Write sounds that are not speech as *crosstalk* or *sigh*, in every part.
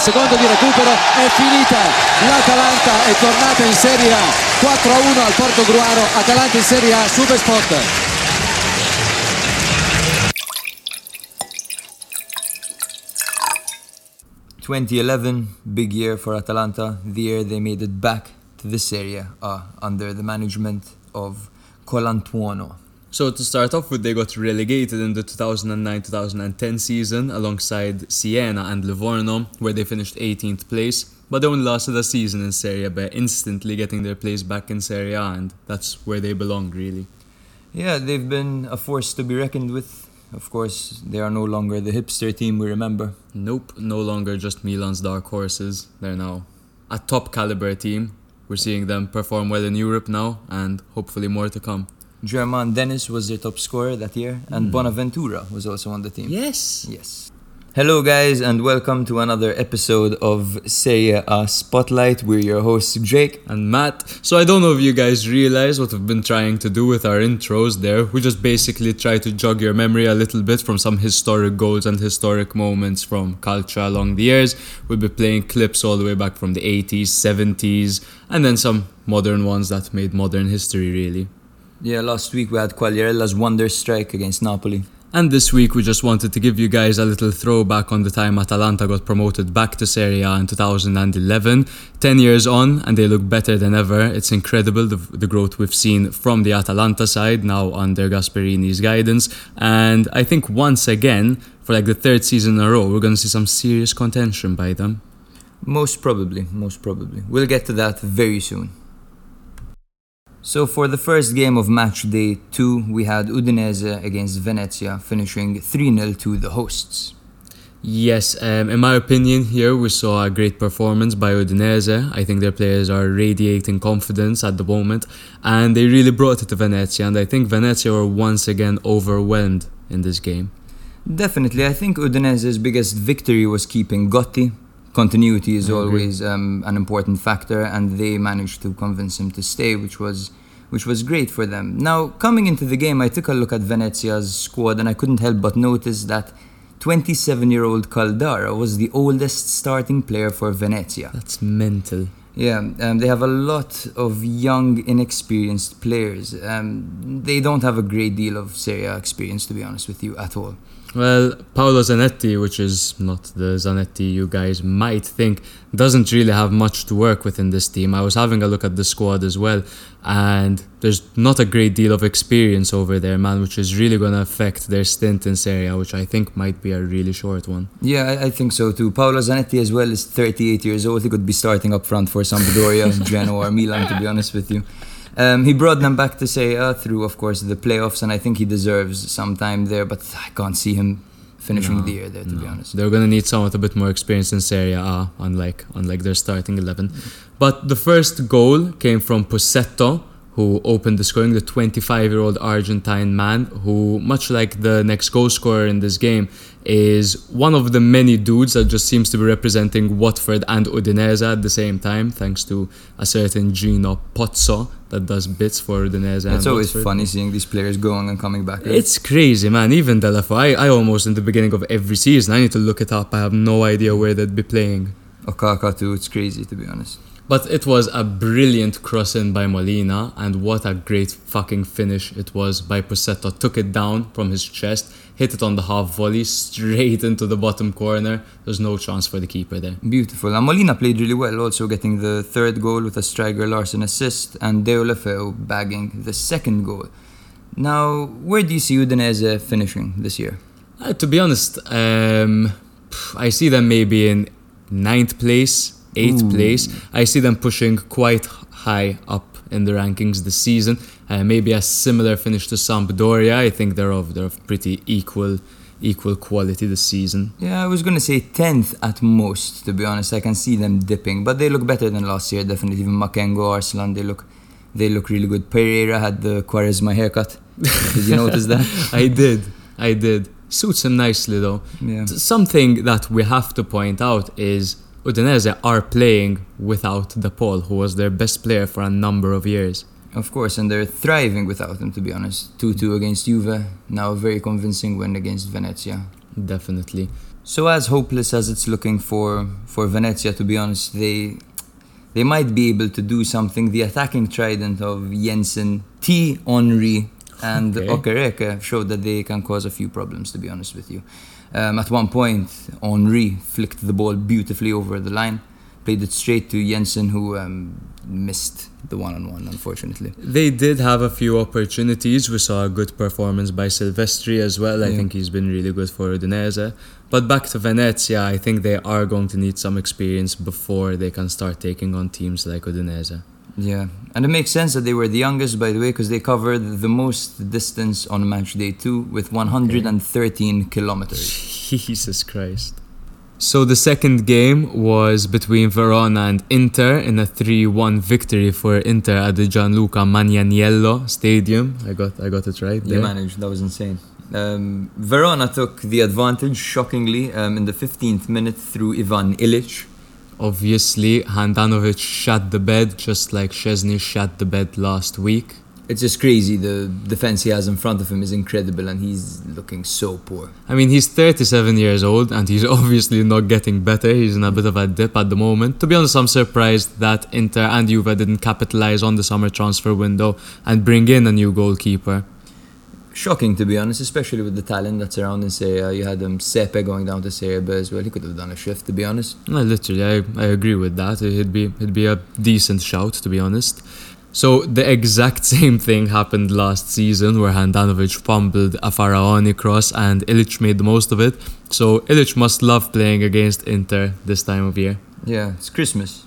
secondo di recupero è finita l'Atalanta è tornata in Serie A 4 a 1 al Porto Gruaro Atalanta in Serie A Supersport 2011, big year for Atalanta. The year they made it back to this area uh, under the management of Colantuono. So to start off with, they got relegated in the 2009-2010 season alongside Siena and Livorno, where they finished 18th place. But they only lasted a season in Serie B, instantly getting their place back in Serie A, and that's where they belong, really. Yeah, they've been a force to be reckoned with. Of course, they are no longer the hipster team we remember. Nope, no longer just Milan's dark horses. They're now a top caliber team. We're seeing them perform well in Europe now, and hopefully more to come. German Denis was their top scorer that year, and hmm. Bonaventura was also on the team. Yes. Yes. Hello, guys, and welcome to another episode of Serie A Spotlight. We're your hosts, Jake. and Matt. So I don't know if you guys realize what we've been trying to do with our intros there. We just basically try to jog your memory a little bit from some historic goals and historic moments from culture along the years. We'll be playing clips all the way back from the 80s, 70s, and then some modern ones that made modern history really. Yeah, last week we had Quagliarella's wonder strike against Napoli. And this week we just wanted to give you guys a little throwback on the time Atalanta got promoted back to Serie A in 2011. 10 years on and they look better than ever. It's incredible the, the growth we've seen from the Atalanta side now under Gasperini's guidance. And I think once again, for like the third season in a row, we're going to see some serious contention by them. Most probably, most probably. We'll get to that very soon. So for the first game of match day 2, we had Udinese against Venezia, finishing 3-0 to the hosts. Yes, um, in my opinion, here we saw a great performance by Udinese. I think their players are radiating confidence at the moment, and they really brought it to Venezia. And I think Venezia were once again overwhelmed in this game. Definitely, I think Udinese's biggest victory was keeping Gotti. Continuity is always um, an important factor, and they managed to convince him to stay, which was which was great for them. Now, coming into the game, I took a look at Venezia's squad, and I couldn't help but notice that 27-year-old Caldara was the oldest starting player for Venezia. That's mental. Yeah, um, they have a lot of young, inexperienced players. Um, they don't have a great deal of Serie A experience, to be honest with you, at all. Well, Paolo Zanetti, which is not the Zanetti you guys might think, doesn't really have much to work with in this team. I was having a look at the squad as well, and there's not a great deal of experience over there, man, which is really going to affect their stint in Serie A, which I think might be a really short one. Yeah, I, I think so too. Paolo Zanetti as well is 38 years old. He could be starting up front for Sampdoria, *laughs* Genoa, or Milan, to be honest with you. Um, he brought them back to Serie A through, of course, the playoffs, and I think he deserves some time there, but I can't see him finishing No, the year there, to be honest. They're going to need someone with a bit more experience in Serie A, unlike unlike their starting eleven. But the first goal came from Pussetto, who opened the scoring. The 25-year-old Argentine man, who, much like the next goal scorer in this game, is one of the many dudes that just seems to be representing Watford and Udinese at the same time, thanks to a certain Gino Pozzo that does bits for Udinese. It's always Watford. funny seeing these players going and coming back. right? It's crazy, man. Even Deulofeu, I, I almost in the beginning of every season, I need to look it up. I have no idea where they'd be playing. Okaka too, it's crazy, to be honest. But it was a brilliant cross in by Molina, and what a great fucking finish it was by Pussetto. Took it down from his chest, hit it on the half volley, straight into the bottom corner. There's no chance for the keeper there. Beautiful. And Molina played really well, also getting the third goal with a Stryger Larsen assist, and Deulofeu bagging the second goal. Now, where do you see Udinese finishing this year? Uh, to be honest, um, I see them maybe in ninth place, eighth Ooh. place. I see them pushing quite high up in the rankings this season. Uh, maybe a similar finish to Sampdoria. I think they're of they're of pretty equal equal quality this season. Yeah, I was gonna say tenth at most. To be honest, I can see them dipping, but they look better than last year. Definitely, even Makengo, Arslan, they look, they look really good. Pereyra had the Quaresma haircut. Did you notice that? *laughs* I did, I did. Suits him nicely though. Yeah. Something that we have to point out is Udinese are playing without De Paul, who was their best player for a number of years. Of course, and they're thriving without him. To be honest, two-two against Juve. Now a very convincing win against Venezia. Definitely. So as hopeless as it's looking for for Venezia, to be honest, they they might be able to do something. The attacking trident of Johnsen, T, Henry, and Okay. Okereke showed that they can cause a few problems. To be honest with you, um, at one point Henry flicked the ball beautifully over the line, played it straight to Johnsen, who um, missed the one-on-one, unfortunately. They did have a few opportunities. We saw a good performance by Silvestri as well. I Yeah. think he's been really good for Udinese. But back to Venezia, I think they are going to need some experience before they can start taking on teams like Udinese. Yeah, and it makes sense that they were the youngest, by the way, because they covered the most distance on match day two with 113 kilometers. *laughs* Jesus Christ. So the second game was between Verona and Inter in a 3-1 victory for Inter at the Gianluca Magnaniello Stadium. I got I got it right They there. managed, that was insane. Um, Verona took the advantage, shockingly, um, in the 15th minute through Ivan Ilic. Obviously, Handanovic shut the bed just like Szczesny shut the bed last week. It's just crazy. The defense he has in front of him is incredible, and he's looking so poor. I mean, he's 37 years old and he's *laughs* obviously not getting better. He's in a bit of a dip at the moment. To be honest, I'm surprised that Inter and Juve didn't capitalize on the summer transfer window and bring in a new goalkeeper. Shocking, to be honest, especially with the talent that's around in Serie A. You had um, Sepe going down to Serie B as well. He could have done a shift, to be honest. No, literally, I, I agree with that. It'd be it'd be a decent shout, to be honest. So the exact *laughs* same thing happened last season, where Handanovic fumbled a Faraoni cross and Ilic made the most of it. So Ilic must love playing against Inter this time of year. Yeah, it's Christmas.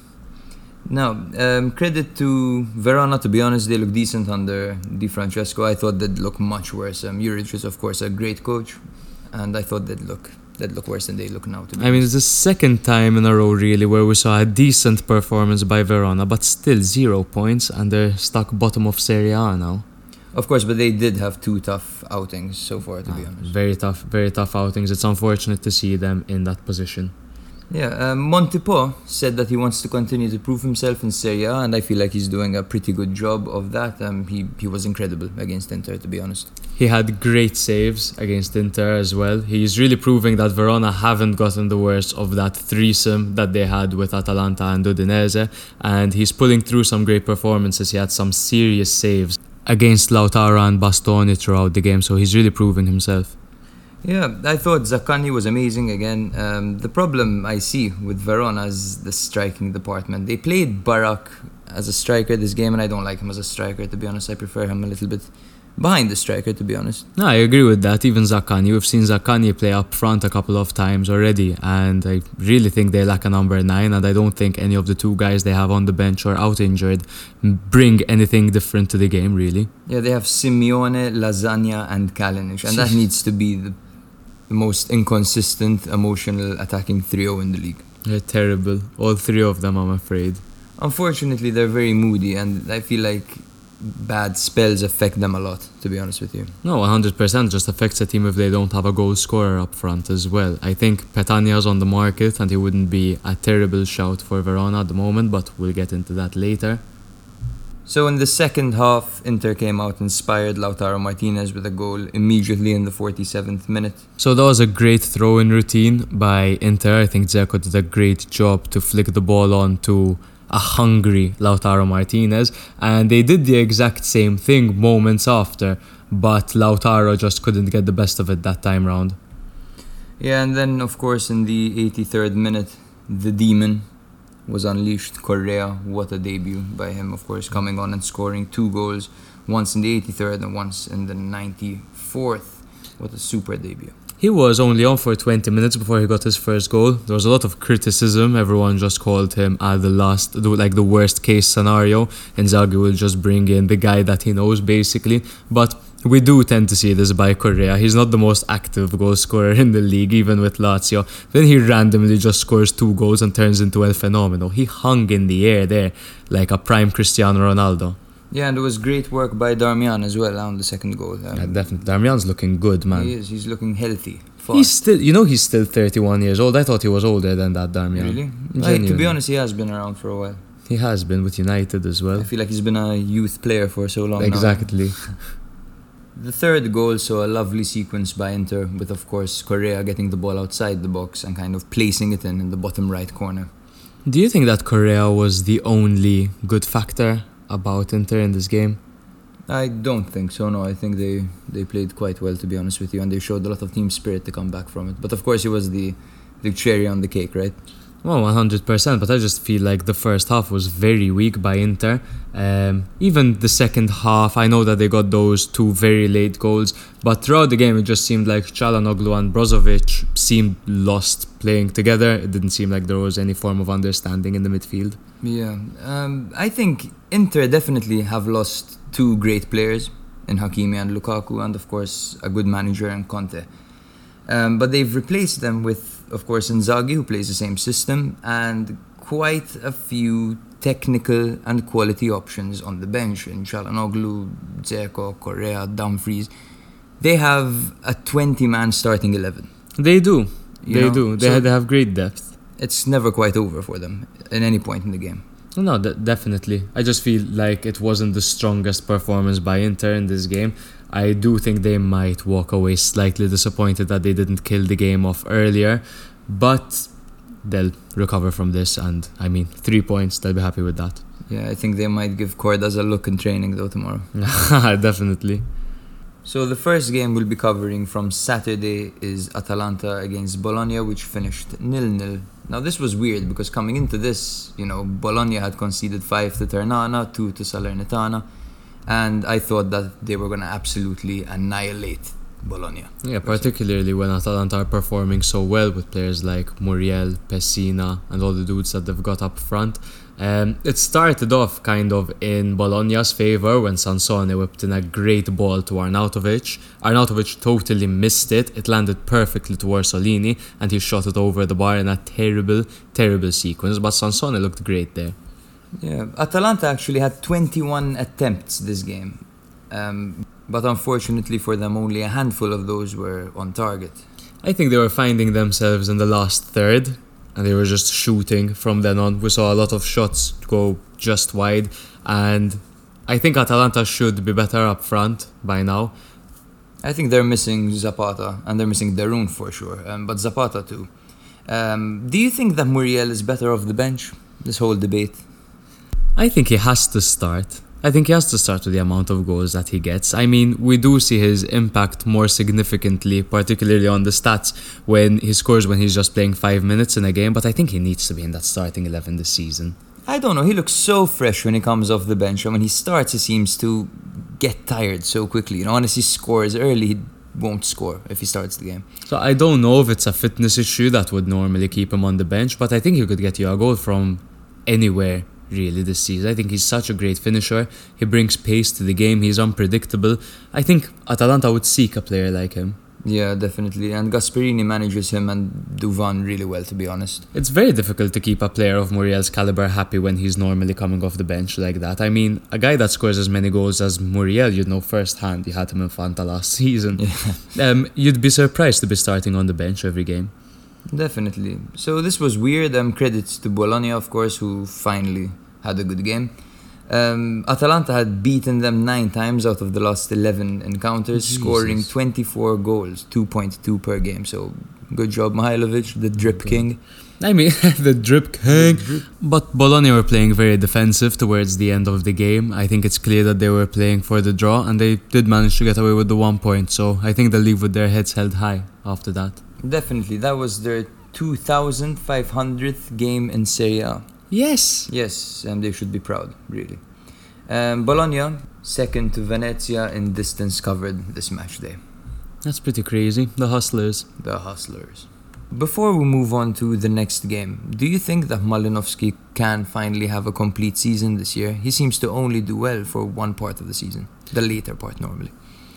Now, um, credit to Verona, to be honest, they look decent under Di Francesco. I thought they'd look much worse. Um, Juric is, of course, a great coach, and I thought they'd look they'd look worse than they look now. To be I mean, it's the second time in a row, really, where we saw a decent performance by Verona, but still zero points, and they're stuck bottom of Serie A now. of course, but they did have two tough outings so far, to be Ah, honest. Very tough, very tough outings. It's unfortunate to see them in that position. Yeah, um, Montipo said that he wants to continue to prove himself in Serie A, and I feel like he's doing a pretty good job of that. Um, he he was incredible against Inter, to be honest. He had great saves against Inter as well. He's really proving that Verona haven't gotten the worst of that threesome that they had with Atalanta and Udinese, and he's pulling through some great performances. He had some serious saves against Lautaro and Bastoni throughout the game, so he's really proving himself. Yeah, I thought Zaccagni was amazing again. Um, the problem I see with Verona is the striking department. They played Barak as a striker this game, and I don't like him as a striker, to be honest. I prefer him a little bit behind the striker, to be honest. No, I agree with that. Even Zaccagni, we've seen Zaccagni play up front a couple of times already, and I really think they lack a number nine. And I don't think any of the two guys they have on the bench or out injured bring anything different to the game, really. Yeah, they have Simeone, Lasagna, and Kalinic, and that *laughs* needs to be the, the most inconsistent, emotional attacking trio in the league. They're terrible. All three of them, I'm afraid. Unfortunately, they're very moody, and I feel like bad spells affect them a lot, to be honest with you. No, 100% just affects a team if they don't have a goal scorer up front as well. I think Petagna's on the market and he wouldn't be a terrible shout for Verona at the moment, but we'll get into that later. So in the second half, Inter came out inspired Lautaro Martinez with a goal immediately in the 47th minute. So that was a great throw-in routine by Inter. I think Dzeko did a great job to flick the ball on to a hungry Lautaro Martinez, and they did the exact same thing moments after, but Lautaro just couldn't get the best of it that time round. Yeah, and then of course in the 83rd minute, the demon was unleashed. Correa, what a debut by him, of course, coming on and scoring two goals, once in the 83rd and once in the 94th. What a super debut. He was only on for 20 minutes before he got his first goal. There was a lot of criticism. Everyone just called him at the last, like the worst case scenario. And Inzaghi will just bring in the guy that he knows, basically. But we do tend to see this by Correa. He's not the most active goal scorer in the league, even with Lazio. Then he randomly just scores two goals and turns into El Fenomeno. He hung in the air there like a prime Cristiano Ronaldo. Yeah, and it was great work by Darmian as well on the second goal. Um, Yeah, definitely. Darmian's looking good, man. He is. He's looking healthy. Fast. He's still, you know, he's still 31 years old. I thought he was older than that, Darmian. Really? Like, to be honest, he has been around for a while. He has been with United as well. I feel like he's been a youth player for so long now. Exactly. *laughs* The third goal saw a lovely sequence by Inter, with of course Correa getting the ball outside the box and kind of placing it in in the bottom right corner. Do you think that Correa was the only good factor about Inter in this game? I don't think so. No, I think they they played quite well to be honest with you, and they showed a lot of team spirit to come back from it. But of course, it was the the cherry on the cake, right? Well, 100%, but I just feel like the first half was very weak by Inter. Um, even the second half, I know that they got those two very late goals, but throughout the game, it just seemed like Calhanoglu and Brozovic seemed lost playing together. It didn't seem like there was any form of understanding in the midfield. Yeah, um, I think Inter definitely have lost two great players in Hakimi and Lukaku, and of course a good manager in Conte. Um, but they've replaced them with, of course, Inzaghi, who plays the same system, and quite a few technical and quality options on the bench in Calhanoglu, Dzeko, Correa, Dumfries. They have a 20 man starting 11. They do. You they know, do. They, so- they have great depth. It's never quite over for them at any point in the game. No, de- definitely. I just feel like it wasn't the strongest performance by Inter in this game. I do think they might walk away slightly disappointed that they didn't kill the game off earlier, but they'll recover from this. And I mean, three points, they'll be happy with that. Yeah, I think they might give Cordas a look in training though tomorrow. *laughs* definitely. So the first game we'll be covering from Saturday is Atalanta against Bologna, which finished nil-nil. Now this was weird because coming into this, you know, Bologna had conceded five to Ternana, two to Salernitana, and I thought that they were going to absolutely annihilate Bologna. Yeah, particularly when Atalanta are performing so well with players like Muriel, Pessina, and all the dudes that they've got up front. Um, it started off kind of in Bologna's favour when Sansone whipped in a great ball to Arnautovic. Arnautovic totally missed it. It landed perfectly to Orsolini and he shot it over the bar in a terrible, terrible sequence. But Sansone looked great there. Yeah, Atalanta actually had 21 attempts this game, um, but unfortunately for them, only a handful of those were on target. I think they were finding themselves in the last third and they were just shooting from then on. We saw a lot of shots go just wide, and I think Atalanta should be better up front by now. I think they're missing Zapata and they're missing Darun for sure, um, but Zapata too. Um, do you think that Muriel is better off the bench? This whole debate. I think he has to start. I think he has to start with the amount of goals that he gets. I mean, we do see his impact more significantly, particularly on the stats, when he scores when he's just playing five minutes in a game, but I think he needs to be in that starting 11 this season. I don't know. He looks so fresh when he comes off the bench, and when he starts, he seems to get tired so quickly. You know, unless he scores early, he won't score if he starts the game. So I don't know if it's a fitness issue that would normally keep him on the bench, but I think he could get you a goal from anywhere really this season. I think he's such a great finisher. He brings pace to the game. He's unpredictable. I think Atalanta would seek a player like him. Yeah, definitely. And Gasperini manages him and Duvan really well, to be honest. It's very difficult to keep a player of Muriel's caliber happy when he's normally coming off the bench like that. I mean, a guy that scores as many goals as Muriel, you'd know firsthand. You had him in Fanta last *laughs* season. um, you'd be surprised to be starting on the bench every game. Definitely. So this was weird. Um, credits to Bologna, of course, who finally had a good game. Um, Atalanta had beaten them nine times out of the last 11 encounters, Jesus. scoring 24 goals, 2.2 per game. So good job, Mihajlovic, the drip king. I mean, *laughs* the drip king. But Bologna were playing very defensive towards the end of the game. I think it's clear that they were playing for the draw, and they did manage to get away with the one point. So I think they'll leave with their heads held high after that. Definitely, that was their 2,500th game in Serie A. Yes. Yes, and they should be proud, really. Um, Bologna, second to Venezia in distance covered this match day. That's pretty crazy. The hustlers. The Hustlers. Before we move on to the next game, do you think that Malinovsky can finally have a complete season this year? He seems to only do well for one part of the season, the later part normally.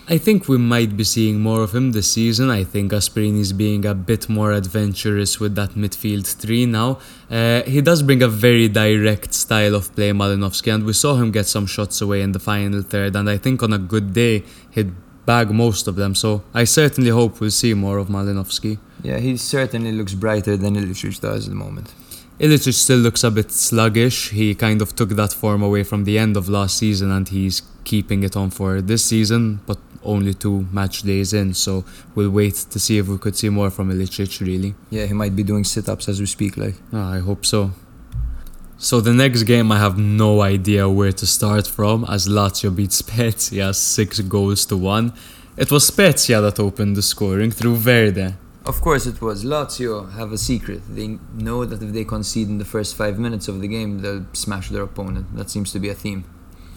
I think we might be seeing more of him this season. I think Gasperini's being a bit more adventurous with that midfield three now. Uh, he does bring a very direct style of play, Malinovsky, and we saw him get some shots away in the final third. And I think on a good day, he'd bag most of them. So I certainly hope we'll see more of Malinovsky. Yeah, he certainly looks brighter than Ilicic does at the moment. Ilicic still looks a bit sluggish. He kind of took that form away from the end of last season and he's keeping it on for this season. But only two match days in. So we'll wait to see if we could see more from Ilicic, really. Yeah, he might be doing sit ups as we speak, like. Ah, I hope so. So the next game, I have no idea where to start from, as Lazio beat Spezia six goals to one. It was Spezia that opened the scoring through Verde. Of course it was. Lazio have a secret. They know that if they concede in the first five minutes of the game, they'll smash their opponent. That seems to be a theme.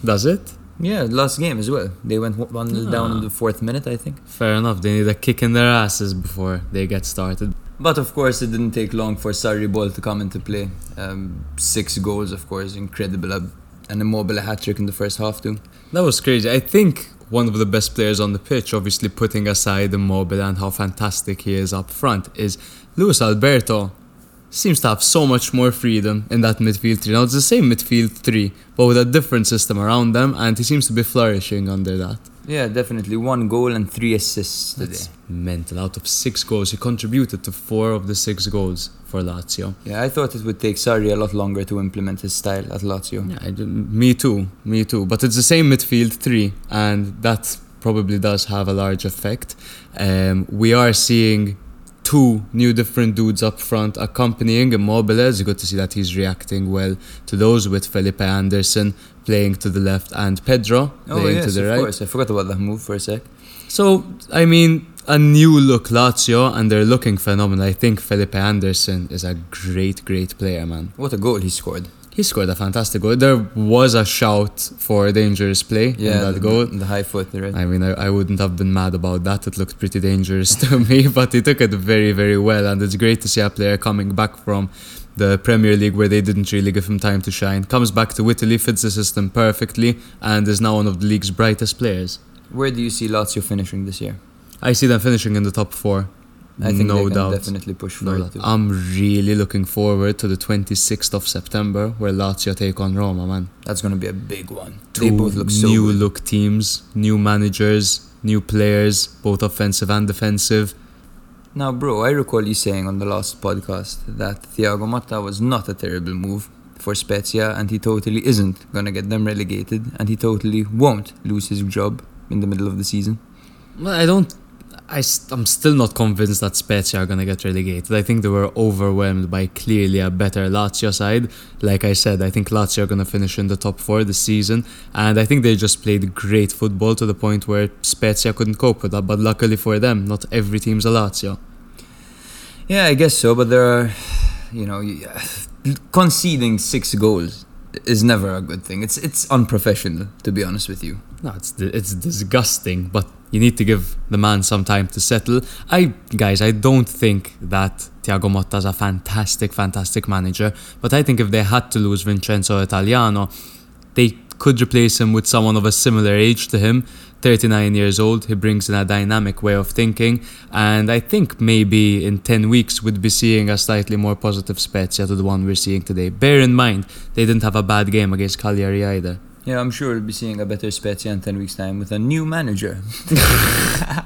Does it? Yeah, last game as well. They went 1 0 down in the fourth minute, I think. Fair enough. They need a kick in their asses before they get started. But of course, it didn't take long for Sarri Ball to come into play. Um, six goals, of course, incredible. Uh, An Immobile hat trick in the first half, too. That was crazy. I think one of the best players on the pitch, obviously putting aside the Immobile and how fantastic he is up front, is Luis Alberto. Seems to have so much more freedom in that midfield three. Now it's the same midfield three, but with a different system around them, and he seems to be flourishing under that. Yeah, definitely. One goal and three assists today. That's mental. Out of six goals, he contributed to four of the six goals for Lazio. Yeah, I thought it would take Sarri a lot longer to implement his style at Lazio. Yeah, I me too, me too. But it's the same midfield three, and that probably does have a large effect. Um, we are seeing two new different dudes up front accompanying Immobile. It's good to see that he's reacting well to those with Felipe Anderson playing to the left and Pedro Oh, playing yes, to the of right. course. I forgot about that move for a sec. So, I mean, a new look Lazio, and they're looking phenomenal. I think Felipe Anderson is a great, great player, man. What a goal he scored. He scored a fantastic goal. There was a shout for a dangerous play Yeah, in the, that goal. the high foot, right? I mean, I, I wouldn't have been mad about that. It looked pretty dangerous *laughs* to me, but he took it very, very well. And it's great to see a player coming back from the Premier League where they didn't really give him time to shine. Comes back to Italy, fits the system perfectly, and is now one of the league's brightest players. Where do you see Lazio finishing this year? I see them finishing in the top four. I think no doubt. definitely push for No. I'm really looking forward to the 26th of September where Lazio take on Roma, man. That's going to be a big one. Two they both look so new look teams, new managers, new players, both offensive and defensive. Now, bro, I recall you saying on the last podcast that Thiago Motta was not a terrible move for Spezia and he totally isn't going to get them relegated and he totally won't lose his job in the middle of the season. Well, I don't. I st- I'm still not convinced that Spezia are gonna get relegated. I think they were overwhelmed by clearly a better Lazio side. Like I said, I think Lazio are gonna finish in the top four this season, and I think they just played great football to the point where Spezia couldn't cope with that. But luckily for them, not every team's a Lazio. Yeah, I guess so, but there are, you know, *sighs* conceding six goals is never a good thing. It's it's unprofessional, to be honest with you. No, it's it's disgusting, but you need to give the man some time to settle. I guys, I don't think that Thiago Motta is a fantastic, fantastic manager, but I think if they had to lose Vincenzo Italiano, they could replace him with someone of a similar age to him. 39 years old, he brings in a dynamic way of thinking, and I think maybe in 10 weeks we'd be seeing a slightly more positive Spezia to the one we're seeing today. Bear in mind, they didn't have a bad game against Cagliari either. Yeah, I'm sure we'll be seeing a better Spezia in 10 weeks' time with a new manager. *laughs*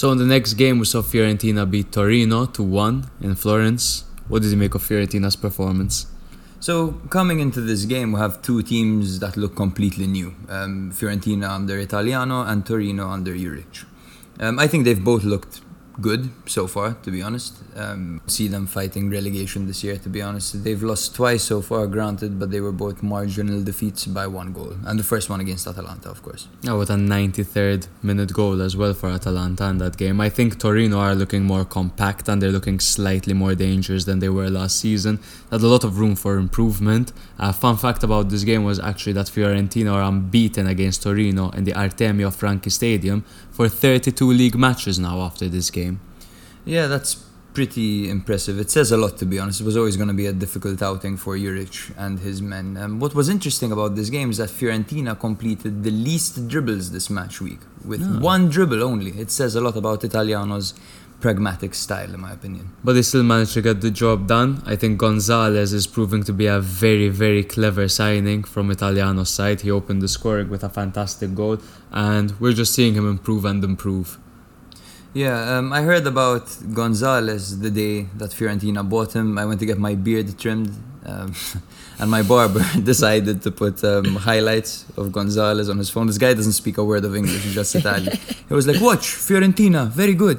So in the next game, we saw Fiorentina beat Torino to one in Florence. What did you make of Fiorentina's performance? So, coming into this game, we have two teams that look completely new um, Fiorentina under Italiano and Torino under Juric. Um, I think they've both looked good so far, to be honest. Um, see them fighting relegation this year, to be honest. They've lost twice so far, granted, but they were both marginal defeats by one goal. And the first one against Atalanta, of course. Oh, with a 93rd minute goal as well for Atalanta in that game. I think Torino are looking more compact and they're looking slightly more dangerous than they were last season. There's a lot of room for improvement. A fun fact about this game was actually that Fiorentina are unbeaten against Torino in the Artemio Franchi Stadium for 32 league matches now after this game. Yeah, that's pretty impressive. It says a lot, to be honest. It was always going to be a difficult outing for Juric and his men. Um, what was interesting about this game is that Fiorentina completed the least dribbles this match week with one dribble only. It says a lot about Italiano's pragmatic style, in my opinion. But they still managed to get the job done. I think Gonzalez is proving to be a very, very clever signing from Italiano's side. He opened the scoring with a fantastic goal, and we're just seeing him improve and improve. Yeah, um, I heard about Gonzalez the day that Fiorentina bought him. I went to get my beard trimmed Um, *laughs* and my barber *laughs* decided to put um, highlights of Gonzalez on his phone. This guy doesn't speak a word of English, he's just Italian. *laughs* He was like, Watch, Fiorentina, very good.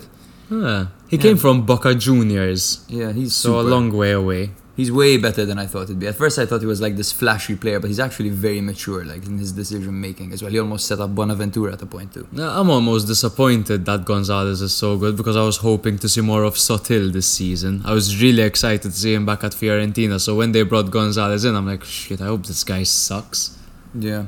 Ah, he Yeah. came from Boca Juniors, Yeah, he's so a long way away. He's way better than I thought it'd be. At first, I thought he was like this flashy player, but he's actually very mature, like in his decision making as well. He almost set up Bonaventura at a point too. Now, I'm almost disappointed that Gonzalez is so good because I was hoping to see more of Sottil this season. I was really excited to see him back at Fiorentina. So when they brought Gonzalez in, I'm like, shit, I hope this guy sucks. Yeah.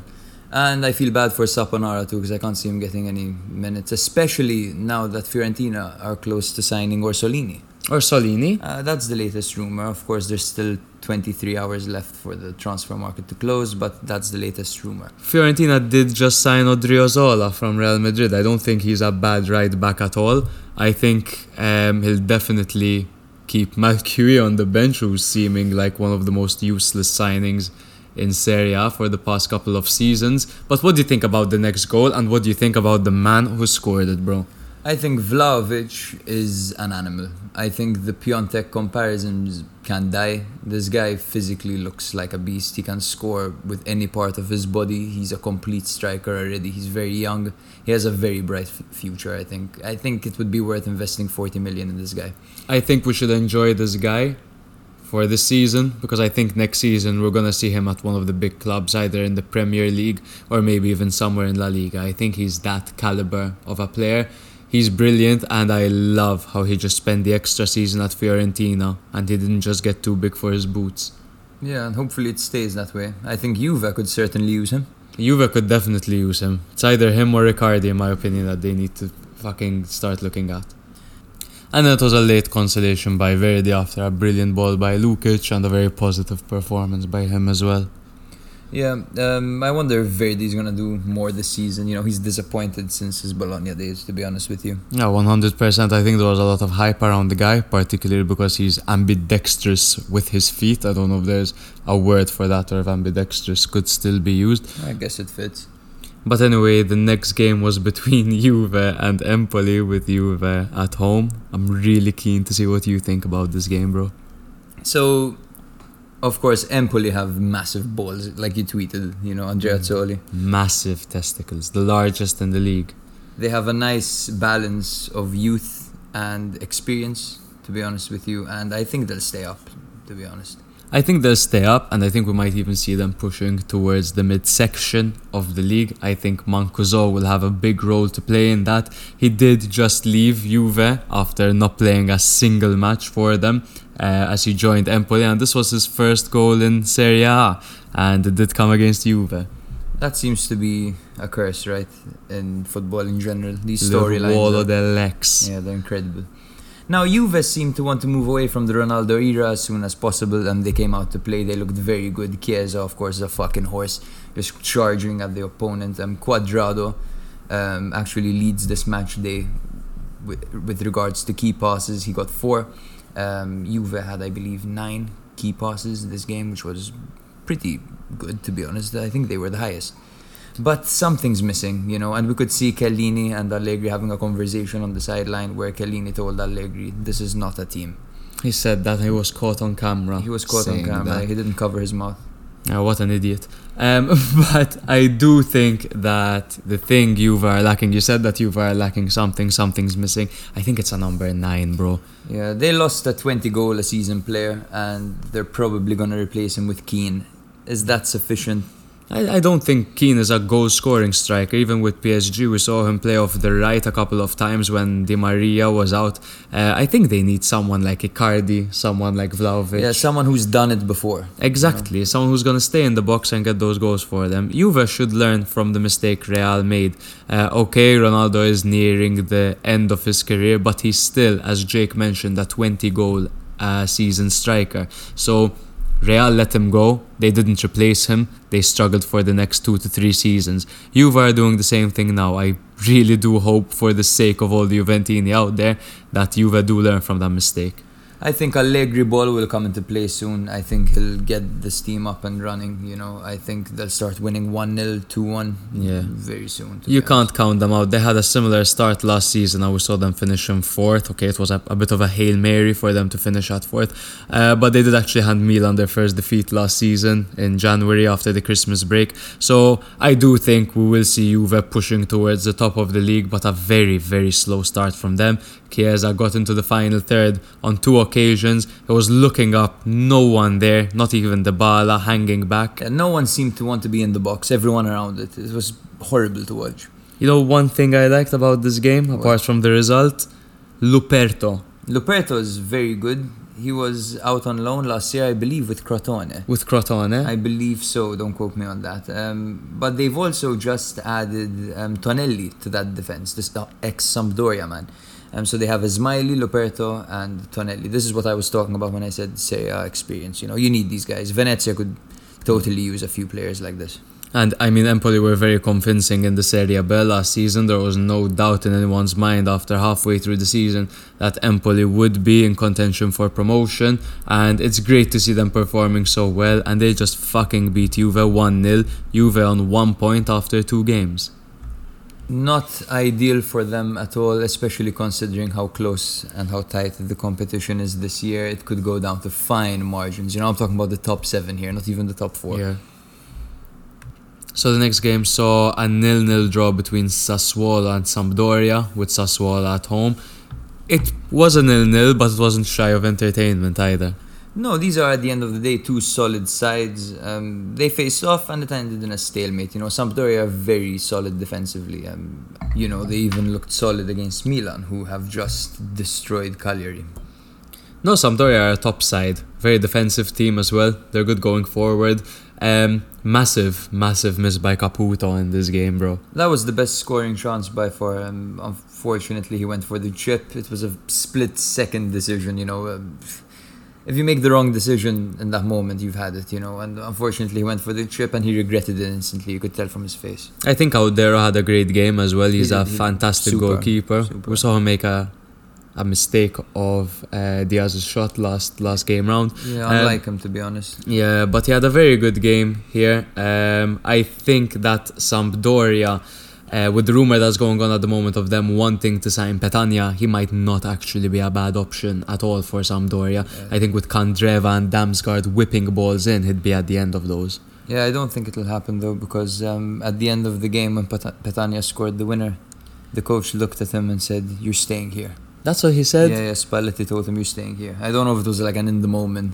And I feel bad for Saponara too, because I can't see him getting any minutes, especially now that Fiorentina are close to signing Orsolini. Or Solini. Uh, that's the latest rumor. Of course, there's still 23 hours left for the transfer market to close, but that's the latest rumor. Fiorentina did just sign Odriozola from Real Madrid. I don't think he's a bad right back at all. I think um, he'll definitely keep Malcuit on the bench, who's seeming like one of the most useless signings in Serie A for the past couple of seasons. But what do you think about the next goal, and what do you think about the man who scored it, bro? I think Vlahovic is an animal. I think the Piatek comparisons can die. This guy physically looks like a beast. He can score with any part of his body. He's a complete striker already. He's very young. He has a very bright f- future, I think. I think it would be worth investing 40 million in this guy. I think we should enjoy this guy for this season because I think next season we're gonna see him at one of the big clubs, either in the Premier League or maybe even somewhere in La Liga. I think he's that caliber of a player. He's brilliant, and I love how he just spent the extra season at Fiorentina and he didn't just get too big for his boots. Yeah, and hopefully it stays that way. I think Juve could certainly use him. Juve could definitely use him. It's either him or Icardi, in my opinion, that they need to fucking start looking at. And it was a late consolation by Verdi after a brilliant ball by Lukic and a very positive performance by him as well. Yeah, um, I wonder if Verdi's gonna do more this season. You know, he's disappointed since his Bologna days, to be honest with you. Yeah, 100%. I think there was a lot of hype around the guy, particularly because he's ambidextrous with his feet. I don't know if there's a word for that or if ambidextrous could still be used. I guess it fits. But anyway, the next game was between *laughs* Juve and Empoli with Juve at home. I'm really keen to see what you think about this game, bro. So, of course, Empoli have massive balls, like you tweeted, you know, Andrea mm. Azzoli. Massive testicles, the largest in the league. They have a nice balance of youth and experience, to be honest with you, and I think they'll stay up, to be honest. I think they'll stay up, and I think we might even see them pushing towards the midsection of the league. I think Mancuso will have a big role to play in that. He did just leave Juve after not playing a single match for them uh, as he joined Empoli, and this was his first goal in Serie A, and it did come against Juve. That seems to be a curse, right, in football in general. These The storylines. Ruolo are- del Lex. Yeah, they're incredible. Now, Juve seem to want to move away from the Ronaldo era as soon as possible, and they came out to play. They looked very good. Chiesa, of course, is a fucking horse, just charging at the opponent. Um, Cuadrado um, actually leads this match day with, with regards to key passes. He got four. Um, Juve had, I believe, nine key passes in this game, which was pretty good, to be honest. I think they were the highest. But something's missing, you know, and we could see Chiellini and Allegri having a conversation on the sideline where Chiellini told Allegri, "This is not a team." He said that he was caught on camera. He was caught on camera. that. He didn't cover his mouth. Yeah, what an idiot. Um, *laughs* but I do think that the thing Juve are lacking, you said that Juve are lacking something, something's missing. I think it's a number nine, bro. Yeah, they lost a 20 goal a season player, and they're probably gonna replace him with Kean. Is that sufficient? I, I don't think Kean is a goal scoring striker. Even with PSG, we saw him play off the right a couple of times when Di Maria was out. Uh, I think they need someone like Icardi, someone like Vlahovic. Yeah, someone who's done it before. Exactly, someone who's going to stay in the box and get those goals for them. Juve should learn from the mistake Real made. Uh, okay, Ronaldo is nearing the end of his career, but he's still, as Jake mentioned, a 20 goal uh, season striker. So Real let him go. They didn't replace him. They struggled for the next two to three seasons. Juve are doing the same thing now. I really do hope, for the sake of all the Juventini out there, that Juve do learn from that mistake. I think Allegri ball will come into play soon. I think he'll get this team up and running. You know, I think they'll start winning 1 0, 2 1 Yeah. very soon. You can't count them out. They had a similar start last season. we saw them finish in fourth. Okay, it was a, a bit of a hail mary for them to finish at fourth, uh, but they did actually hand Milan their first defeat last season in January after the Christmas break. So I do think we will see Juve pushing towards the top of the league, but a very very slow start from them. Chiesa got into the final third on two occasions. He was looking up, no one there, not even Dybala hanging back. And no one seemed to want to be in the box, everyone around it. It was horrible to watch. You know, one thing I liked about this game, apart from the result, Luperto. Luperto is very good. He was out on loan last year, I believe, with Crotone. with Crotone. I believe so. Don't quote me on that. Um, but they've also just added um, Tonelli to that defense. This ex Sampdoria man. Um, so they have Ismaili, Luperto, and Tonelli. This is what I was talking about when I said Serie A experience. You know, you need these guys. Venezia could totally use a few players like this. And I mean, Empoli were very convincing in the Serie B last season. There was no doubt in anyone's mind after halfway through the season that Empoli would be in contention for promotion. And it's great to see them performing so well. And they just fucking beat Juve 1 0. Juve on one point after two games. Not ideal for them at all, especially considering how close and how tight the competition is this year. It could go down to fine margins. You know, I'm talking about the top seven here, not even the top four. Yeah. So the next game saw a nil-nil draw between Sassuolo and Sampdoria, with Sassuolo at home. It was a nil-nil, but it wasn't shy of entertainment either. No, these are at the end of the day two solid sides. Um, they faced off and it ended in a stalemate. You know, Sampdoria are very solid defensively. Um, you know, they even looked solid against Milan, who have just destroyed Cagliari. No, Sampdoria are a top side, very defensive team as well. They're good going forward. Um, massive, massive miss by Caputo in this game, bro. That was the best scoring chance by far. Um, unfortunately, he went for the chip. It was a split second decision. You know, um, if you make the wrong decision in that moment, you've had it. You know, and unfortunately, he went for the chip and he regretted it instantly. You could tell from his face. I think Audero had a great game as well. He's He a did, fantastic Super, goalkeeper. super. We saw him make a a mistake of uh, Diaz's shot last last game round. Yeah, Um, unlike him to be honest. Yeah, but he had a very good game here. Um, I think that Sampdoria, uh, with the rumor that's going on at the moment of them wanting to sign Petagna, he might not actually be a bad option at all for Sampdoria. I think with Candreva and Damsgaard whipping balls in, he'd be at the end of those. Yeah, I don't think it'll happen though because um, at the end of the game when Peta- Petagna scored the winner, the coach looked at him and said, "You're staying here." That's what he said. yeah, yeah. Spalletti told him, "You're staying here." I don't know if it was like an in the moment,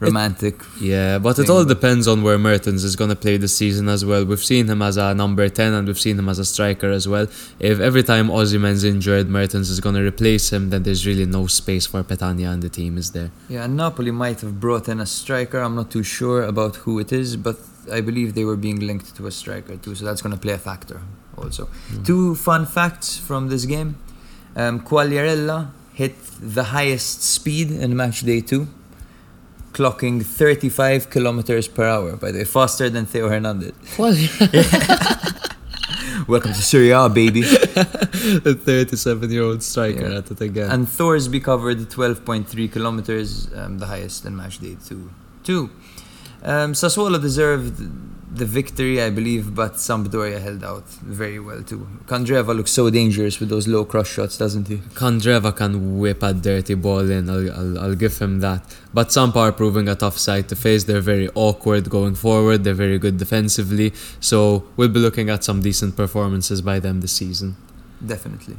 romantic. Yeah, but it all depends on where Mertens is going to play this season as well. We've seen him as a number 10 and we've seen him as a striker as well. If every time Osimhen's injured, Mertens is going to replace him, then there's really no space for Petagna and the team is there. Yeah, and Napoli might have brought in a striker. I'm not too sure about who it is, but I believe they were being linked to a striker too, so that's going to play a factor also. Two fun facts from this game: um, Quagliarella hit the highest speed in match day two, clocking 35 kilometers per hour. By the way, faster than Theo Hernandez. Well, *laughs* Welcome to Serie A, baby. *laughs* the 37 year old striker Yeah. at it again. And Thorsby covered 12.3 kilometers, um, the highest in match day two. Two. Um, Sassuolo deserved the victory, I believe, but Sampdoria held out very well too. Candreva looks so dangerous with those low cross shots, doesn't he? Candreva can whip a dirty ball in, I'll, I'll, I'll give him that. But Sampa are proving a tough side to face. They're very awkward going forward, they're very good defensively. So we'll be looking at some decent performances by them this season. Definitely.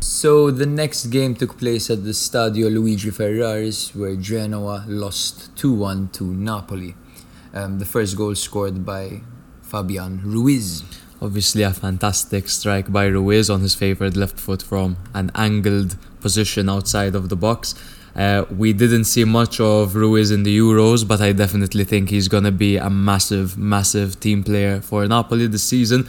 So the next game took place at the Stadio Luigi Ferraris, where Genoa lost 2-1 to Napoli. Um, the first goal scored by Fabian Ruiz. Obviously, a fantastic strike by Ruiz on his favoured left foot from an angled position outside of the box. Uh, we didn't see much of Ruiz in the Euros, but I definitely think he's going to be a massive, massive team player for Napoli this season.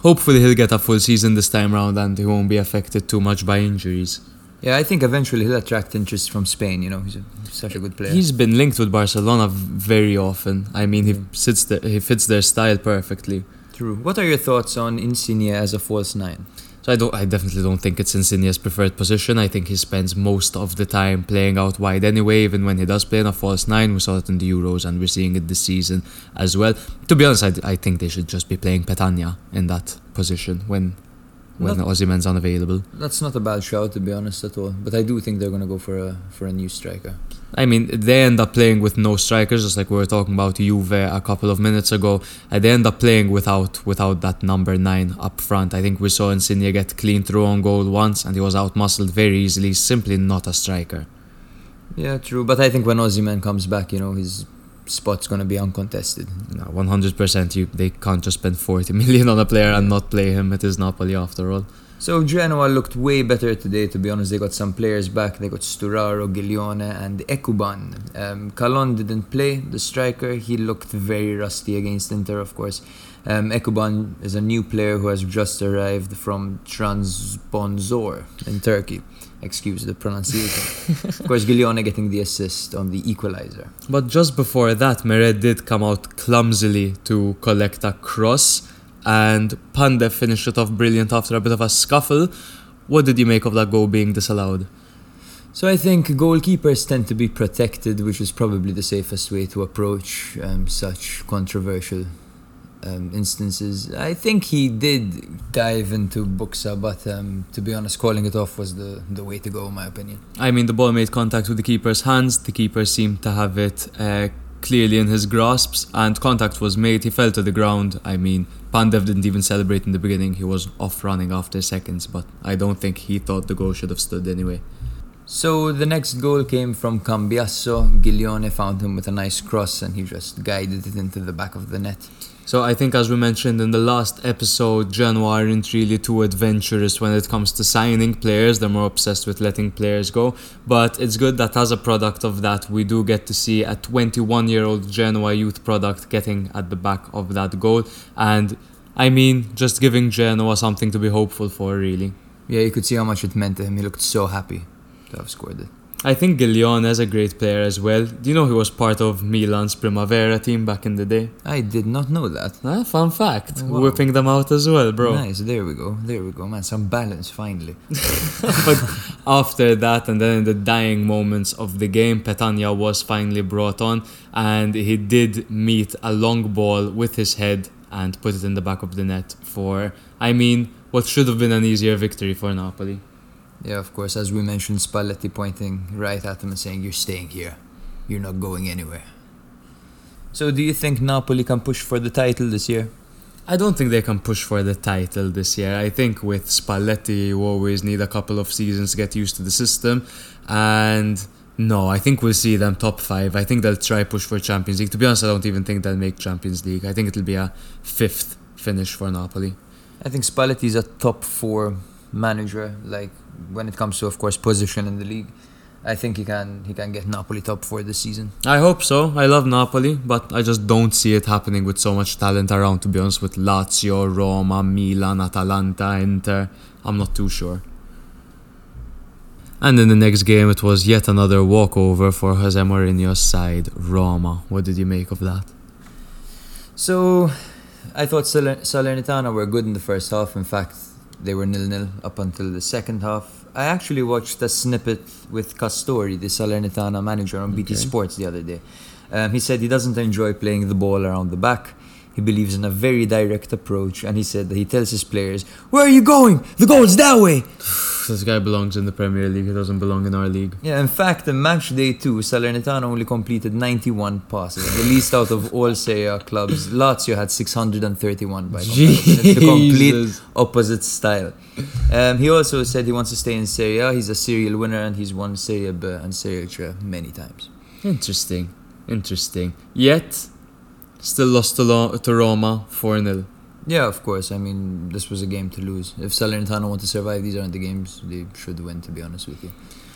Hopefully, he'll get a full season this time round and he won't be affected too much by injuries. Yeah, I think eventually he'll attract interest from Spain. You know, he's, a, such a good player. He's been linked with Barcelona very often. I mean, he sits there, he fits their style perfectly. True. What are your thoughts on Insigne as a false nine? So I don't. I definitely don't think it's Insigne's preferred position. I think he spends most of the time playing out wide anyway. Even when he does play in a false nine, we saw it in the Euros, and we're seeing it this season as well. To be honest, I, I think they should just be playing Petagna in that position when when Not- Osimhen's unavailable. That's not a bad shout to be honest at all. But I do think they're gonna go for a for a new striker. I mean, they end up playing with no strikers, just like we were talking about Juve a couple of minutes ago. And they end up playing without without that number nine up front. I think we saw Insigne get clean through on goal once, and he was out muscled very easily. Simply not a striker. Yeah, true. But I think when Osimhen comes back, you know, his spot's gonna be uncontested. No, one hundred percent. You they can't just spend forty *laughs* million on a player and not play him. It is Napoli after all. So Genoa looked way better today, to be honest. They got some players back. They got Sturaro, Ghiglione, and Ekuban. Um, Kallon didn't play, the striker. He looked very rusty against Inter, of course. Um, Ekuban is a new player who has just arrived from Trabzonspor in Turkey. Excuse the pronunciation. *laughs* of course, Ghiglione getting the assist on the equalizer. But just before that, Meret did come out clumsily to collect a cross, and Pandev finished it off brilliant after a bit of a scuffle. What did you make of that goal being disallowed? So I think goalkeepers tend to be protected, which is probably the safest way to approach um, such controversial um, instances. I think he did dive into Buxa, but um, to be honest, calling it off was the, the way to go, in my opinion. I mean, the ball made contact with the keeper's hands. The keeper seemed to have it uh, clearly in his grasps, and contact was made. He fell to the ground. I mean, Pandev didn't even celebrate in the beginning. He was off running after seconds, but I don't think he thought the goal should have stood anyway. So the next goal came from Cambiaso. Ghiglione found him with a nice cross, and he just guided it into the back of the net. So I think, as we mentioned in the last episode, Genoa aren't really too adventurous when it comes to signing players. They're more obsessed with letting players go. But it's good that as a product of that, we do get to see a 21-year-old Genoa youth product getting at the back of that goal. And I mean, just giving Genoa something to be hopeful for, really. Yeah, you could see how much it meant to him. He looked so happy to have scored it. I think Ghiglione is a great player as well. Do you know he was part of Milan's Primavera team back in the day? I did not know that. Ah, fun fact. Oh, wow. Whipping them out as well, bro. Nice, there we go, there we go, man. Some balance finally. *laughs* but after that, and then in the dying moments of the game, Petagna was finally brought on, and he did meet a long ball with his head and put it in the back of the net for, I mean, what should have been an easier victory for Napoli. Yeah, of course. As we mentioned, Spalletti pointing right at him and saying, "You're staying here. You're not going anywhere." So, do you think Napoli can push for the title this year? I don't think they can push for the title this year. I think with Spalletti, you always need a couple of seasons to get used to the system. And no, I think we'll see them top five. I think they'll try push for Champions League. To be honest, I don't even think they'll make Champions League. I think it'll be a fifth finish for Napoli. I think Spalletti is a top four manager. Like when it comes to, of course, position in the league, I think he can he can get Napoli top four this season. I hope so. I love Napoli, but I just don't see it happening with so much talent around, to be honest, with Lazio, Roma, Milan, Atalanta, Inter. I'm not too sure. And in the next game, it was yet another walkover for Jose Mourinho's side, Roma. What did you make of that? So, I thought Saler- Salernitana were good in the first half. In fact, they were nil nil up until the second half. I actually watched a snippet with Castori, the Salernitana manager, on BT Okay. Sports the other day. Um, he said he doesn't enjoy playing the ball around the back. He believes in a very direct approach, and he said that he tells his players, "Where are you going? The goal's that way." This guy belongs in the Premier League. He doesn't belong in our league. Yeah, in fact, in match day two, Salernitana only completed 91 passes, the least out of all Serie A clubs. Lazio had 631 by the complete opposite style. Um, he also said he wants to stay in Serie A. He's a serial winner and he's won Serie B and Serie C many times. Interesting. Interesting. Yet, still lost to, Lo- to Roma 4 0. Yeah, of course. I mean, this was a game to lose. If Salernitana want to survive, these aren't the games they should win, to be honest with you.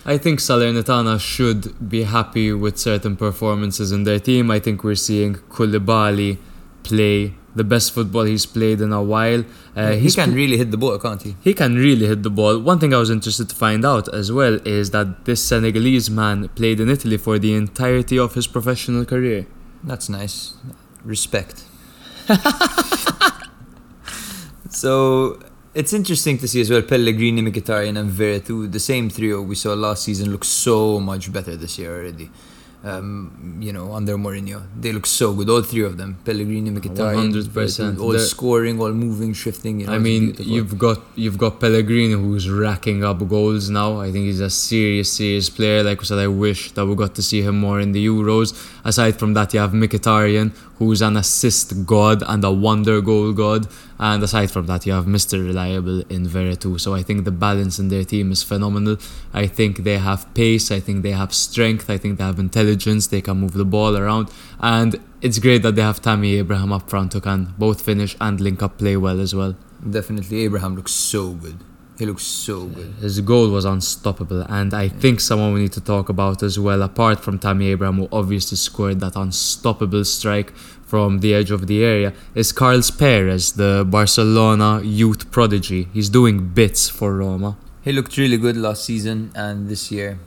I think Salernitana should be happy with certain performances in their team. I think we're seeing Coulibaly play the best football he's played in a while. Uh, he can really hit the ball, can't he? he can really hit the ball. One thing I was interested to find out as well is that this Senegalese man played in Italy for the entirety of his professional career. That's nice. Respect. *laughs* so It's interesting to see as well Pellegrini, Mkhitaryan and Veretout, the same trio we saw last season look so much better this year already. Um, you know, under Mourinho. They look so good, all three of them. Pellegrini, Mkhitaryan, 100%. All They're- scoring, all moving, shifting. You know, I mean, you've got you've got Pellegrini who's racking up goals now. I think he's a serious, serious player. Like I said, I wish that we got to see him more in the Euros. Aside from that, you have Mkhitaryan, who's an assist god and a wonder goal god. And aside from that, you have Mr. Reliable in Veretout. So I think the balance in their team is phenomenal. I think they have pace. I think they have strength. I think they have intelligence. They can move the ball around. And it's great that they have Tammy Abraham up front who can both finish and link up play well as well. Definitely, Abraham looks so good. He looks so good. His goal was unstoppable, and I think someone we need to talk about as well, apart from Tammy Abraham, who obviously scored that unstoppable strike from the edge of the area, is Carles Perez, the Barcelona youth prodigy. He's doing bits for Roma. He looked really good last season, and this year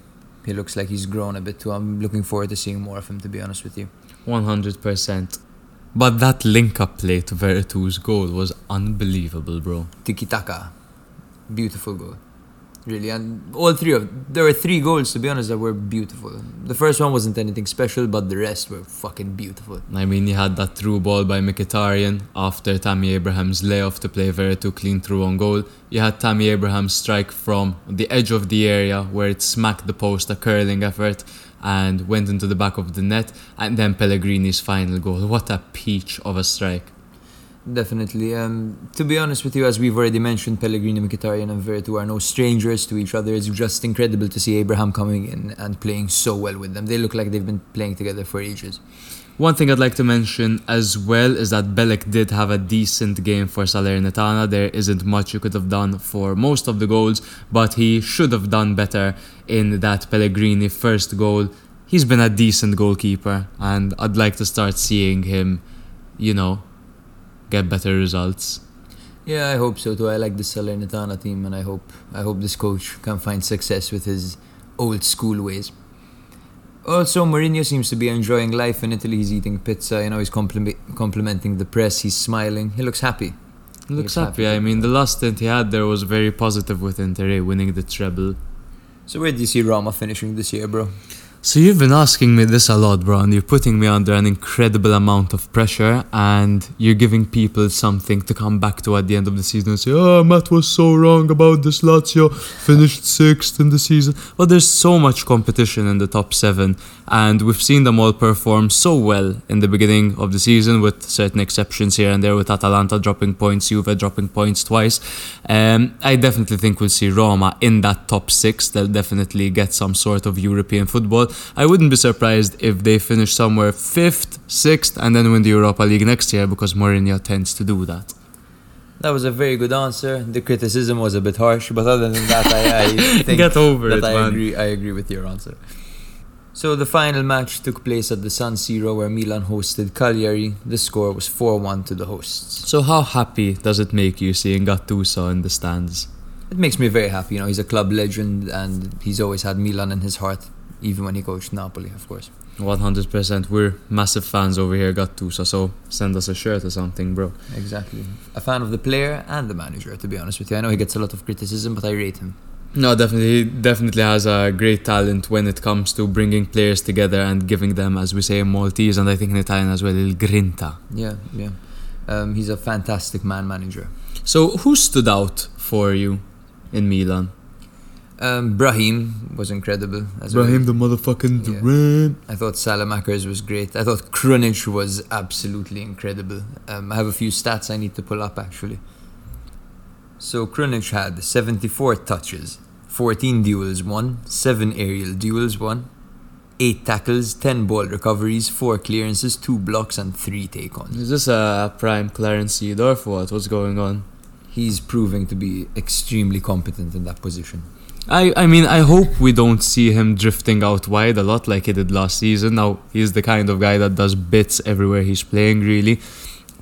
he looks like he's grown a bit too. I'm looking forward to seeing more of him, to be honest with you. 100%. But that link up play to Veretout's goal was unbelievable, bro. Tiki taka, beautiful goal, really. And all three of there were three goals, to be honest, that were beautiful. The first one wasn't anything special, but the rest were fucking beautiful. I mean, he had that through ball by Mkhitaryan after Tammy Abraham's layoff to play Veretout clean through on goal. You had Tammy Abraham's strike from the edge of the area where it smacked the post, a curling effort, and went into the back of the net. And then Pellegrini's final goal. What a peach of a strike. Definitely. Um, to be honest with you, as we've already mentioned, Pellegrini, Mkhitaryan, and Veretout are no strangers to each other. It's just incredible to see Abraham coming in and playing so well with them. They look like they've been playing together for ages. One thing I'd like to mention as well is that Belec did have a decent game for Salernitana. There isn't much you could have done for most of the goals, but he should have done better in that Pellegrini first goal. He's been a decent goalkeeper, and I'd like to start seeing him, you know, get better results. Yeah, I hope so too. I like the Salernitana team, and I hope I hope this coach can find success with his old school ways. Also, Mourinho seems to be enjoying life in Italy. He's eating pizza. You know, he's compliment- complimenting the press. He's smiling. He looks happy. He looks happy happy. I mean, the last stint he had there was very positive with Inter, eh, winning the treble. So, where do you see Roma finishing this year, bro? So you've been asking me this a lot, bro, and you're putting me under an incredible amount of pressure, and you're giving people something to come back to at the end of the season and say, "Oh, Matt was so wrong about this Lazio, finished sixth in the season." But there's so much competition in the top seven, and we've seen them all perform so well in the beginning of the season, with certain exceptions here and there, with Atalanta dropping points, Juve dropping points twice. Um, I definitely think we'll see Roma in that top six. They'll definitely get some sort of European football. I wouldn't be surprised if they finish somewhere fifth, sixth, and then win the Europa League next year because Mourinho tends to do that. That was a very good answer. The criticism was a bit harsh, but other than that, I, I *laughs* think Get over that it, I man. agree. I agree with your answer. So the final match took place at the San Siro, where Milan hosted Cagliari. The score was four-one to the hosts. So how happy does it make you seeing Gattuso in the stands? It makes me very happy. You know, he's a club legend, and he's always had Milan in his heart, even when he coached Napoli, of course. 100%. We're massive fans over here, Got Gattuso, so send us a shirt or something, bro. Exactly. A fan of the player and the manager, to be honest with you. I know he gets a lot of criticism, but I rate him. No, definitely, he definitely has a great talent when it comes to bringing players together and giving them, as we say in Maltese, and I think in Italian as well, il grinta. Yeah, yeah. Um, he's a fantastic man manager. So, who stood out for you in Milan? Um, Brahim was incredible as well. Brahim the motherfucking Yeah. Durant. I thought Saelemaekers was great. I thought Krunic was absolutely incredible. Um, I have a few stats I need to pull up actually. So Krunic had 74 touches, 14 duels won, 7 aerial duels won, 8 tackles, 10 ball recoveries, 4 clearances, 2 blocks, and 3 take ons. Is this a prime Clarence Seedorf? What? What's going on? He's proving to be extremely competent in that position. I, I mean, I hope we don't see him drifting out wide a lot like he did last season. Now, he's the kind of guy that does bits everywhere he's playing, really.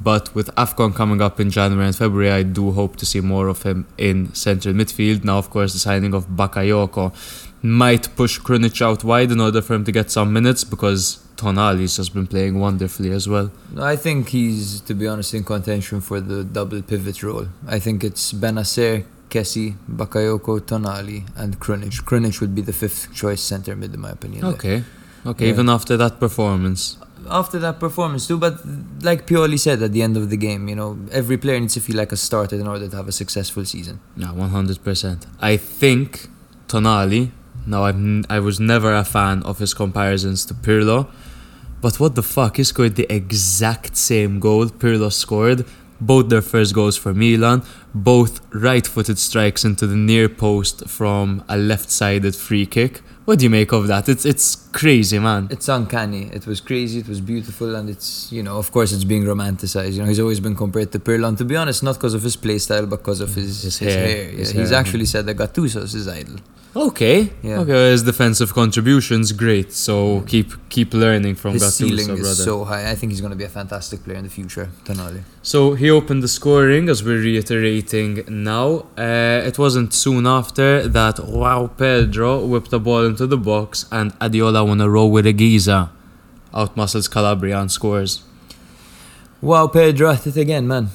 But with AFCON coming up in January and February, I do hope to see more of him in central midfield. Now, of course, the signing of Bakayoko might push Krunic out wide in order for him to get some minutes because Tonali's just been playing wonderfully as well. I think he's, to be honest, in contention for the double pivot role. I think it's Bennacer, Kessie, Bakayoko, Tonali, and Krunic. Krunic would be the fifth choice centre mid, in my opinion. Okay. Okay, Yeah. even after that performance. After that performance, too, but like Pioli said at the end of the game, you know, every player needs to feel like a starter in order to have a successful season. Yeah, 100%. I think Tonali, now I'm, I was never a fan of his comparisons to Pirlo, but what the fuck, he scored the exact same goal Pirlo scored. Both their first goals for Milan, both right footed strikes into the near post from a left sided free kick. What do you make of that? It's it's crazy, man. It's uncanny. It was crazy. It was beautiful, and it's you know, of course, it's being romanticized. You know, he's always been compared to Pirlo. And to be honest, not because of his play style, but because of mm, his, His his, hair, hair. Yeah, his he's hair. actually said that Gattuso's his idol. Okay. Yeah. Okay, his defensive contributions great. So keep keep learning from His Gattuso, ceiling brother. is so high. I think he's going to be a fantastic player in the future. Tonali. So he opened the scoring, as we're reiterating now. Uh, it wasn't soon after that Wow Pedro whipped the ball into the box and Adiola won a row with a Giza. Outmuscles Calabria and scores. Wow, Pedro at it again, man.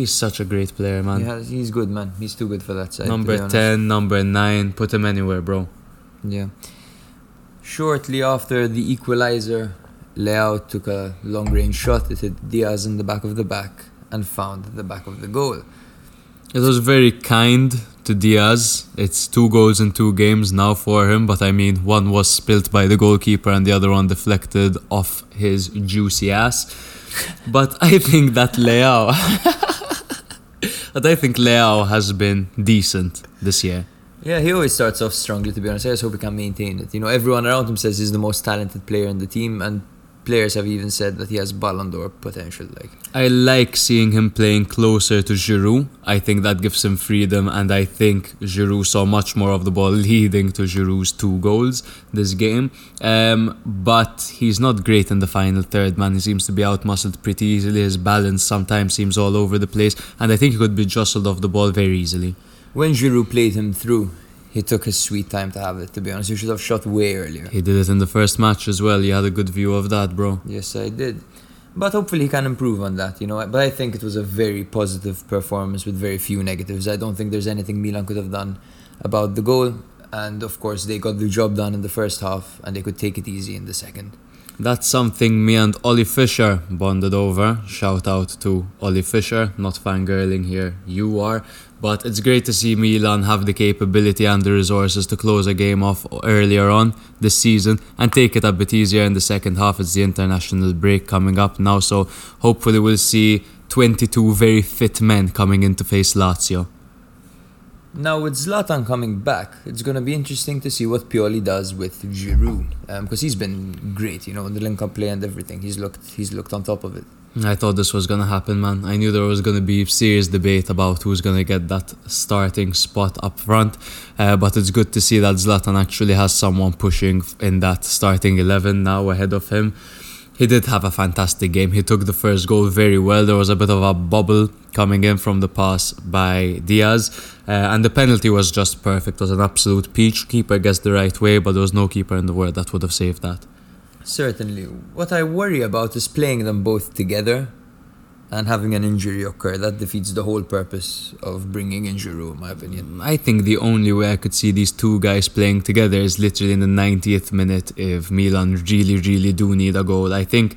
He's such a great player, man. He has, he's good, man. He's too good for that side. number 10, number 9, put him anywhere, bro. Yeah. Shortly after the equalizer, Leao took a long range shot. It hit Diaz in the back of the back and found the back of the goal. It was very kind to Diaz. It's two goals in two games now for him, but I mean, one was spilt by the goalkeeper and the other one deflected off his juicy ass. But I think that Leao, *laughs* but I think Leao has been decent this year. Yeah, he always starts off strongly, to be honest. I just hope he can maintain it. You know, everyone around him says he's the most talented player in the team, and players have even said that he has Ballon d'Or potential. Like, I like seeing him playing closer to Giroud. I think that gives him freedom, and I think Giroud saw much more of the ball, *laughs* leading to Giroud's two goals this game. Um, but he's not great in the final third, man. He seems to be outmuscled pretty easily. His balance sometimes seems all over the place, and I think he could be jostled off the ball very easily. when Giroud played him through, he took his sweet time to have it, to be honest. He should have shot way earlier. He did it in the first match as well. You had a good view of that, bro. Yes, I did. But hopefully he can improve on that, you know. But I think it was a very positive performance with very few negatives. I don't think there's anything Milan could have done about the goal. And of course, they got the job done in the first half and they could take it easy in the second. That's something me and Ollie Fisher bonded over. Shout out to Ollie Fisher, not fangirling here, you are. But it's great to see Milan have the capability and the resources to close a game off earlier on this season and take it a bit easier in the second half. It's the international break coming up now, so hopefully we'll see 22 very fit men coming in to face Lazio. Now, with Zlatan coming back, it's going to be interesting to see what Pioli does with Giroud. Um, because he's been great, you know, in the link up play and everything. He's looked, he's looked on top of it. I thought this was gonna happen, man. I knew there was gonna be serious debate about who's gonna get that starting spot up front, uh, but it's good to see that Zlatan actually has someone pushing in that starting eleven now ahead of him. He did have a fantastic game. He took the first goal very well. There was a bit of a bubble coming in from the pass by Diaz, uh, and the penalty was just perfect. It was an absolute peach. Keeper gets the right way, but there was no keeper in the world that would have saved that. Certainly. What I worry about is playing them both together and having an injury occur. That defeats the whole purpose of bringing in Giroud, in my opinion. Mm, I think the only way I could see these two guys playing together is literally in the 90th minute if Milan really, really do need a goal. I think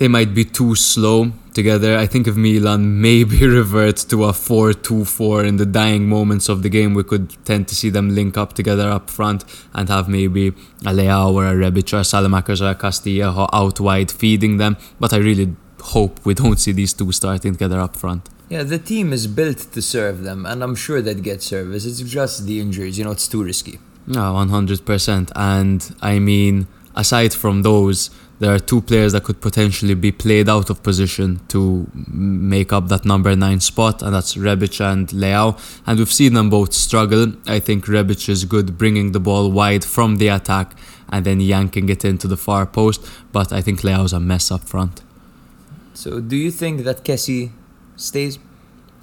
they might be too slow together. I think if Milan *laughs* maybe revert to a 4 2 4 in the dying moments of the game, we could tend to see them link up together up front and have maybe a Leao or a Rebic or a Saelemaekers or a Castilla out wide feeding them. But I really hope we don't see these two starting together up front. Yeah, the team is built to serve them, and I'm sure they'd get service. It's just the injuries, you know, it's too risky. No, one hundred percent. And I mean, aside from those, there are two players that could potentially be played out of position to make up that number nine spot, and that's Rebic and Leao. And we've seen them both struggle. I think Rebic is good bringing the ball wide from the attack and then yanking it into the far post, but I think Leao's a mess up front. So, do you think that Kessie stays?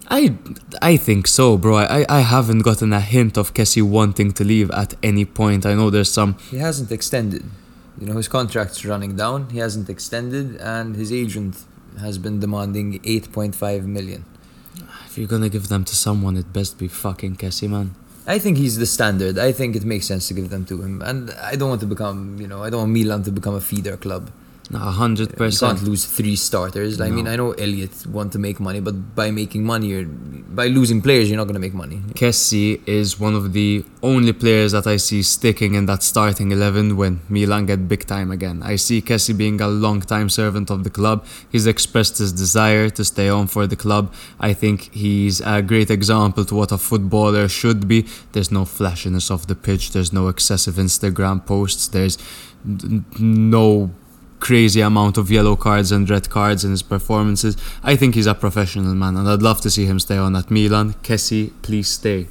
I I think so, bro. I, I haven't gotten a hint of Kessie wanting to leave at any point. I know there's some He hasn't extended. You know, his contract's running down. He hasn't extended, and his agent has been demanding 8.5 million. If you're gonna give them to someone, it best be fucking Kessie, man. I think he's the standard. I think it makes sense to give them to him, and I don't want to become, you know, I don't want Milan to become a feeder club. No, a hundred You can't lose three starters. I mean, I know Elliott want to make money, but by making money, you're, by losing players, you're not going to make money. Kessie is one of the only players that I see sticking in that starting 11 when Milan get big time again. I see Kessie being a long time servant of the club. He's expressed his desire to stay on for the club. I think he's a great example to what a footballer should be. There's no flashiness off the pitch, there's no excessive Instagram posts, there's no crazy amount of yellow cards and red cards in his performances. I think he's a professional man and I'd love to see him stay on at Milan. Kessie, please stay.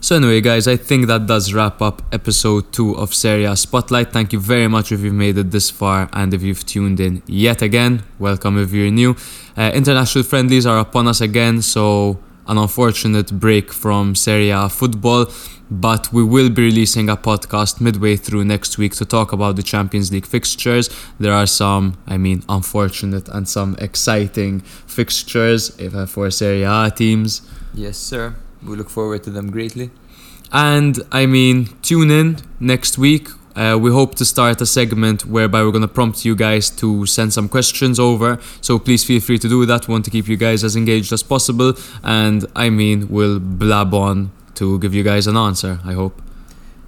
So anyway, guys, I think that does wrap up episode two of Serie A Spotlight. Thank you very much if you've made it this far and if you've tuned in yet again. Welcome if you're new. Uh, international friendlies are upon us again, so an unfortunate break from Serie A football, but we will be releasing a podcast midway through next week to talk about the Champions League fixtures. There are some, I mean, unfortunate and some exciting fixtures for Serie A teams. Yes, sir. We look forward to them greatly. And I mean, tune in next week. Uh, we hope to start a segment whereby we're going to prompt you guys to send some questions over. So please feel free to do that. We want to keep you guys as engaged as possible. And I mean, we'll blab on to give you guys an answer, I hope.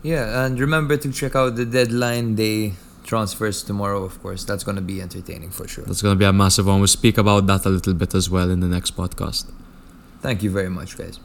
Yeah, and remember to check out the deadline day transfers tomorrow, of course. That's going to be entertaining for sure. That's going to be a massive one. We'll speak about that a little bit as well in the next podcast. Thank you very much, guys.